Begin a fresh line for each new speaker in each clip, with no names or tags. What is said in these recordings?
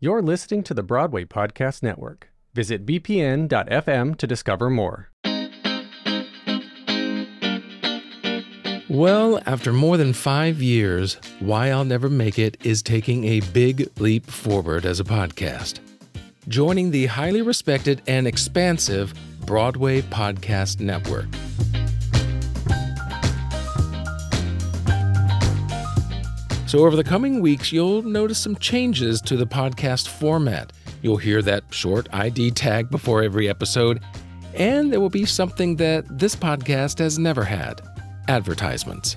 You're listening to the Broadway Podcast Network. Visit bpn.fm to discover more.
Well, after more than five years, Why I'll Never Make It is taking a big leap forward as a podcast. Joining the highly respected and expansive Broadway Podcast Network. So, over the coming weeks, you'll notice some changes to the podcast format. You'll hear that short ID tag before every episode, and there will be something that this podcast has never had advertisements.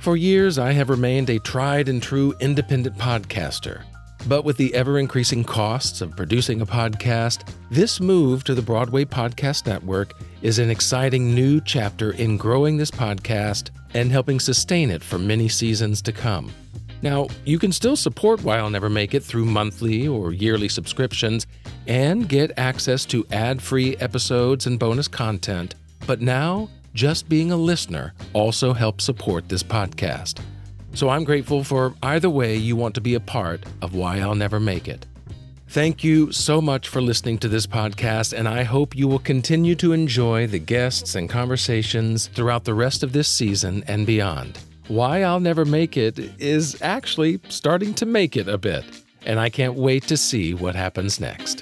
For years, I have remained a tried and true independent podcaster. But with the ever increasing costs of producing a podcast, this move to the Broadway Podcast Network is an exciting new chapter in growing this podcast and helping sustain it for many seasons to come. Now, you can still support Why I'll Never Make It through monthly or yearly subscriptions and get access to ad free episodes and bonus content. But now, just being a listener also helps support this podcast. So I'm grateful for either way you want to be a part of Why I'll Never Make It. Thank you so much for listening to this podcast, and I hope you will continue to enjoy the guests and conversations throughout the rest of this season and beyond. Why I'll Never Make It is actually starting to make it a bit, and I can't wait to see what happens next.